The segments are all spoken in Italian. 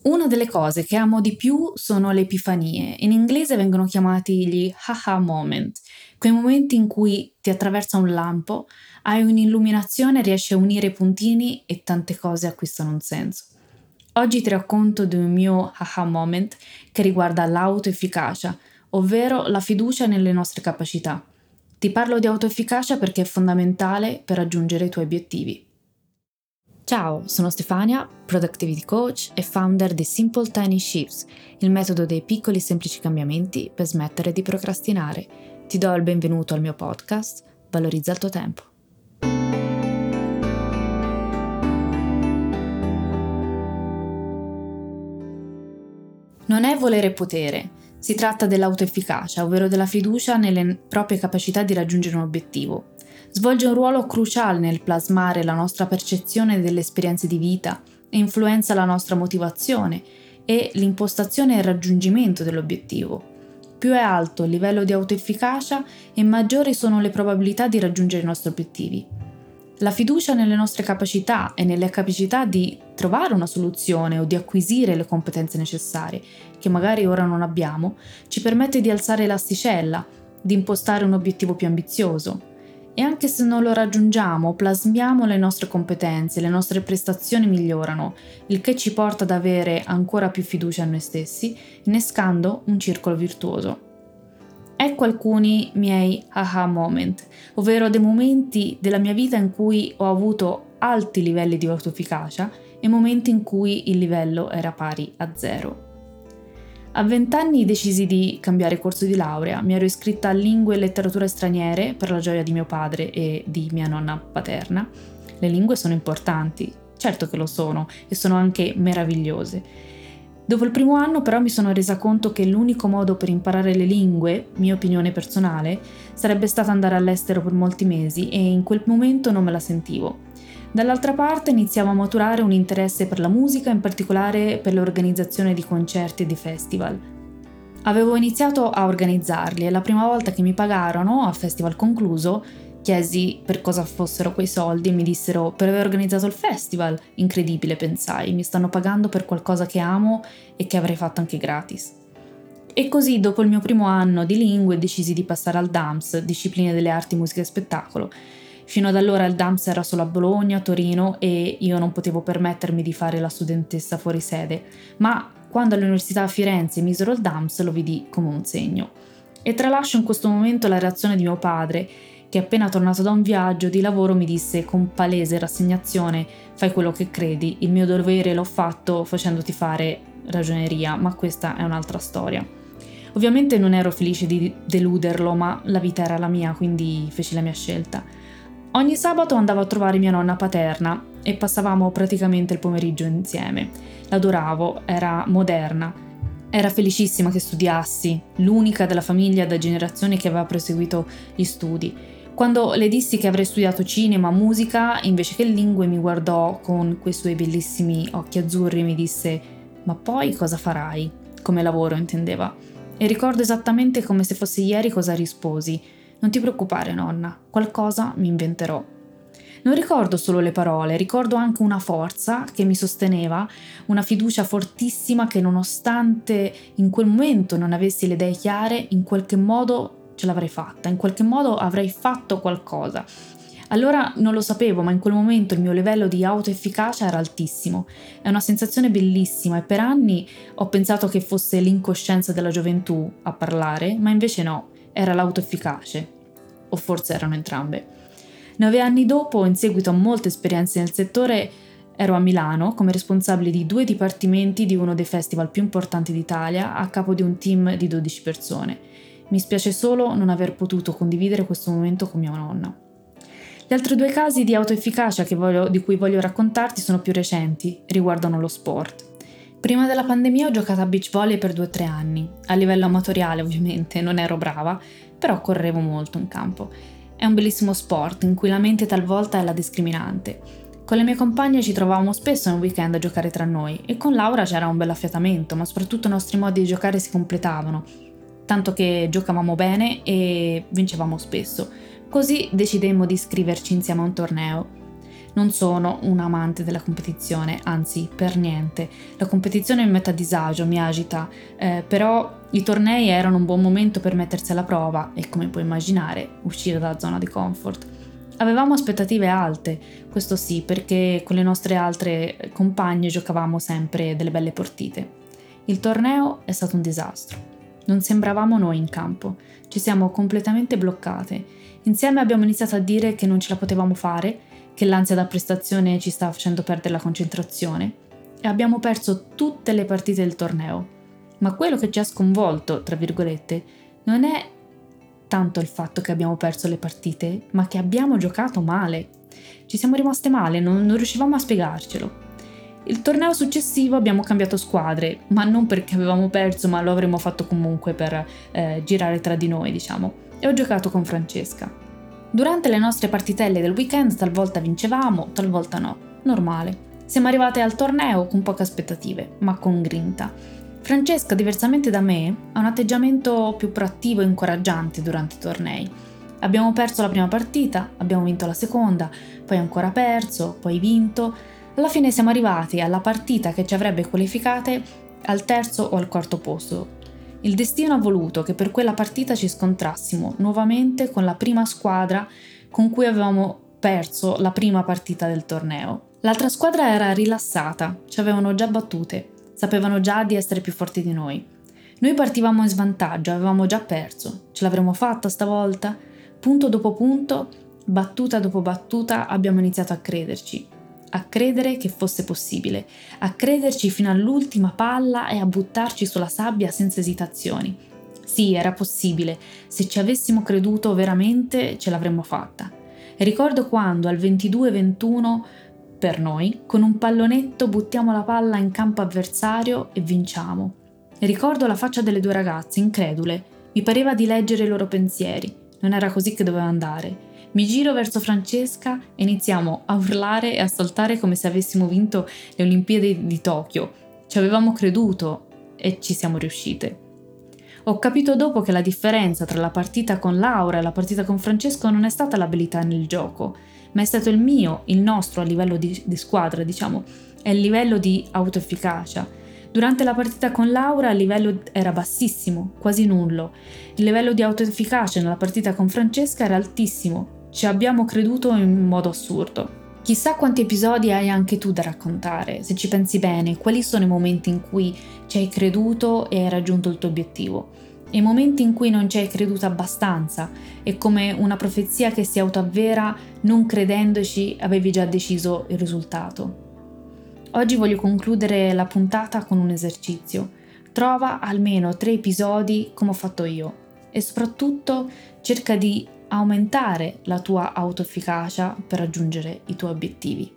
Una delle cose che amo di più sono le epifanie. In inglese vengono chiamati gli haha moment, quei momenti in cui ti attraversa un lampo, hai un'illuminazione, riesci a unire i puntini e tante cose acquistano un senso. Oggi ti racconto di un mio haha moment che riguarda l'autoefficacia, ovvero la fiducia nelle nostre capacità. Ti parlo di autoefficacia perché è fondamentale per raggiungere i tuoi obiettivi. Ciao, sono Stefania, Productivity Coach e founder di Simple Tiny Shifts, il metodo dei piccoli e semplici cambiamenti per smettere di procrastinare. Ti do il benvenuto al mio podcast, Valorizza il tuo tempo. Non è volere potere, si tratta dell'autoefficacia, ovvero della fiducia nelle proprie capacità di raggiungere un obiettivo svolge un ruolo cruciale nel plasmare la nostra percezione delle esperienze di vita e influenza la nostra motivazione e l'impostazione e il raggiungimento dell'obiettivo. Più è alto il livello di autoefficacia e maggiori sono le probabilità di raggiungere i nostri obiettivi. La fiducia nelle nostre capacità e nelle capacità di trovare una soluzione o di acquisire le competenze necessarie, che magari ora non abbiamo, ci permette di alzare l'asticella, di impostare un obiettivo più ambizioso, e anche se non lo raggiungiamo, plasmiamo le nostre competenze, le nostre prestazioni migliorano, il che ci porta ad avere ancora più fiducia in noi stessi, innescando un circolo virtuoso. Ecco alcuni miei aha moment, ovvero dei momenti della mia vita in cui ho avuto alti livelli di autoefficacia e momenti in cui il livello era pari a zero. A vent'anni decisi di cambiare corso di laurea, mi ero iscritta a lingue e letterature straniere per la gioia di mio padre e di mia nonna paterna. Le lingue sono importanti, certo che lo sono, e sono anche meravigliose. Dopo il primo anno però mi sono resa conto che l'unico modo per imparare le lingue, mia opinione personale, sarebbe stato andare all'estero per molti mesi e in quel momento non me la sentivo. Dall'altra parte iniziamo a maturare un interesse per la musica, in particolare per l'organizzazione di concerti e di festival. Avevo iniziato a organizzarli e la prima volta che mi pagarono, a festival concluso, chiesi per cosa fossero quei soldi e mi dissero per aver organizzato il festival. Incredibile, pensai, mi stanno pagando per qualcosa che amo e che avrei fatto anche gratis. E così, dopo il mio primo anno di lingue, decisi di passare al DAMS, discipline delle arti, musica e spettacolo, Fino ad allora il DAMS era solo a Bologna, Torino e io non potevo permettermi di fare la studentessa fuori sede, ma quando all'università a Firenze misero il DAMS lo vidi come un segno. E tralascio in questo momento la reazione di mio padre, che appena tornato da un viaggio di lavoro mi disse con palese rassegnazione fai quello che credi, il mio dovere l'ho fatto facendoti fare ragioneria, ma questa è un'altra storia. Ovviamente non ero felice di deluderlo, ma la vita era la mia, quindi feci la mia scelta. Ogni sabato andavo a trovare mia nonna paterna e passavamo praticamente il pomeriggio insieme. L'adoravo, era moderna. Era felicissima che studiassi, l'unica della famiglia da generazioni che aveva proseguito gli studi. Quando le dissi che avrei studiato cinema, musica, invece che lingue, mi guardò con quei suoi bellissimi occhi azzurri e mi disse: Ma poi cosa farai? Come lavoro intendeva. E ricordo esattamente come se fosse ieri cosa risposi. Non ti preoccupare, nonna, qualcosa mi inventerò. Non ricordo solo le parole, ricordo anche una forza che mi sosteneva, una fiducia fortissima che nonostante in quel momento non avessi le idee chiare, in qualche modo ce l'avrei fatta, in qualche modo avrei fatto qualcosa. Allora non lo sapevo, ma in quel momento il mio livello di autoefficacia era altissimo. È una sensazione bellissima e per anni ho pensato che fosse l'incoscienza della gioventù a parlare, ma invece no, era l'autoefficace, o forse erano entrambe. Nove anni dopo, in seguito a molte esperienze nel settore, ero a Milano come responsabile di due dipartimenti di uno dei festival più importanti d'Italia, a capo di un team di 12 persone. Mi spiace solo non aver potuto condividere questo momento con mia nonna. Gli altri due casi di autoefficacia voglio, di cui voglio raccontarti sono più recenti, riguardano lo sport. Prima della pandemia ho giocato a beach volley per 2-3 anni, a livello amatoriale ovviamente, non ero brava, però correvo molto in campo. È un bellissimo sport in cui la mente talvolta è la discriminante. Con le mie compagne ci trovavamo spesso nel weekend a giocare tra noi e con Laura c'era un bel affiatamento, ma soprattutto i nostri modi di giocare si completavano, tanto che giocavamo bene e vincevamo spesso. Così decidemmo di iscriverci insieme a un torneo non sono un amante della competizione, anzi per niente. La competizione mi mette a disagio, mi agita, eh, però i tornei erano un buon momento per mettersi alla prova e come puoi immaginare uscire dalla zona di comfort. Avevamo aspettative alte, questo sì, perché con le nostre altre compagne giocavamo sempre delle belle partite. Il torneo è stato un disastro. Non sembravamo noi in campo, ci siamo completamente bloccate. Insieme abbiamo iniziato a dire che non ce la potevamo fare che l'ansia da prestazione ci sta facendo perdere la concentrazione e abbiamo perso tutte le partite del torneo. Ma quello che ci ha sconvolto, tra virgolette, non è tanto il fatto che abbiamo perso le partite, ma che abbiamo giocato male. Ci siamo rimaste male, non, non riuscivamo a spiegarcelo. Il torneo successivo abbiamo cambiato squadre, ma non perché avevamo perso, ma lo avremmo fatto comunque per eh, girare tra di noi, diciamo. E ho giocato con Francesca. Durante le nostre partitelle del weekend talvolta vincevamo, talvolta no. Normale. Siamo arrivate al torneo con poche aspettative, ma con grinta. Francesca, diversamente da me, ha un atteggiamento più proattivo e incoraggiante durante i tornei. Abbiamo perso la prima partita, abbiamo vinto la seconda, poi ancora perso, poi vinto. Alla fine siamo arrivati alla partita che ci avrebbe qualificate al terzo o al quarto posto, il destino ha voluto che per quella partita ci scontrassimo nuovamente con la prima squadra con cui avevamo perso la prima partita del torneo. L'altra squadra era rilassata, ci avevano già battute, sapevano già di essere più forti di noi. Noi partivamo in svantaggio, avevamo già perso. Ce l'avremmo fatta stavolta? Punto dopo punto, battuta dopo battuta, abbiamo iniziato a crederci a credere che fosse possibile, a crederci fino all'ultima palla e a buttarci sulla sabbia senza esitazioni. Sì, era possibile, se ci avessimo creduto veramente ce l'avremmo fatta. E ricordo quando al 22-21 per noi, con un pallonetto buttiamo la palla in campo avversario e vinciamo. E ricordo la faccia delle due ragazze, incredule. Mi pareva di leggere i loro pensieri. Non era così che doveva andare. Mi giro verso Francesca e iniziamo a urlare e a saltare come se avessimo vinto le Olimpiadi di Tokyo. Ci avevamo creduto e ci siamo riuscite. Ho capito dopo che la differenza tra la partita con Laura e la partita con Francesco non è stata l'abilità nel gioco, ma è stato il mio, il nostro a livello di, di squadra, diciamo, è il livello di autoefficacia. Durante la partita con Laura il livello era bassissimo, quasi nullo. Il livello di autoefficacia nella partita con Francesca era altissimo, ci abbiamo creduto in modo assurdo. Chissà quanti episodi hai anche tu da raccontare, se ci pensi bene, quali sono i momenti in cui ci hai creduto e hai raggiunto il tuo obiettivo. E i momenti in cui non ci hai creduto abbastanza e come una profezia che si autoavvera, non credendoci, avevi già deciso il risultato. Oggi voglio concludere la puntata con un esercizio. Trova almeno tre episodi come ho fatto io e soprattutto cerca di aumentare la tua autoefficacia per raggiungere i tuoi obiettivi.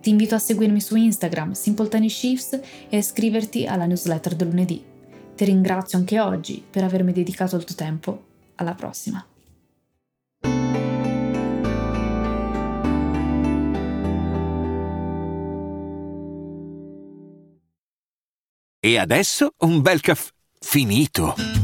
Ti invito a seguirmi su Instagram Simple Tiny Shifts e a iscriverti alla newsletter del lunedì. Ti ringrazio anche oggi per avermi dedicato il tuo tempo. Alla prossima! E adesso un bel caffè finito.